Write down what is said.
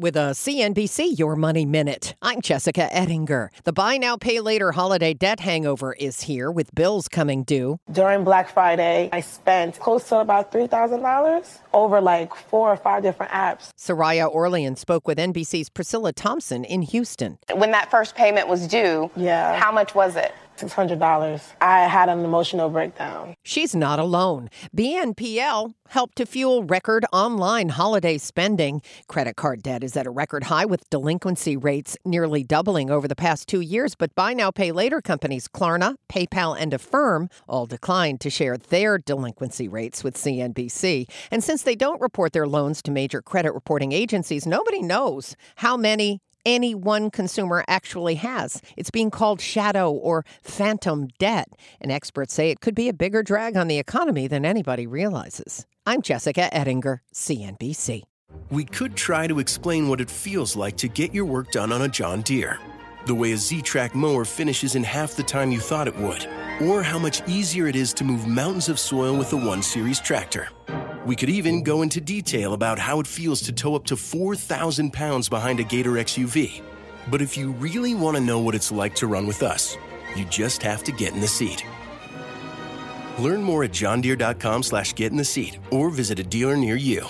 with a CNBC Your Money Minute. I'm Jessica Ettinger. The buy now, pay later holiday debt hangover is here with bills coming due. During Black Friday, I spent close to about $3,000 over like four or five different apps. Soraya Orlean spoke with NBC's Priscilla Thompson in Houston. When that first payment was due, Yeah. how much was it? $600. I had an emotional breakdown. She's not alone. BNPL helped to fuel record online holiday spending. Credit card debt is at a record high with delinquency rates nearly doubling over the past two years. But buy now, pay later companies Klarna, PayPal, and Affirm all declined to share their delinquency rates with CNBC. And since they don't report their loans to major credit reporting agencies, nobody knows how many any one consumer actually has. It's being called shadow or phantom debt, and experts say it could be a bigger drag on the economy than anybody realizes. I'm Jessica Ettinger, CNBC. We could try to explain what it feels like to get your work done on a John Deere. The way a ZTrak mower finishes in half the time you thought it would. Or how much easier it is to move mountains of soil with the 1 Series tractor. We could even go into detail about how it feels to tow up to 4,000 pounds behind a Gator XUV. But if you really want to know what it's like to run with us, you just have to get in the seat. Learn more at johndeere.com slash get in the seat or visit a dealer near you.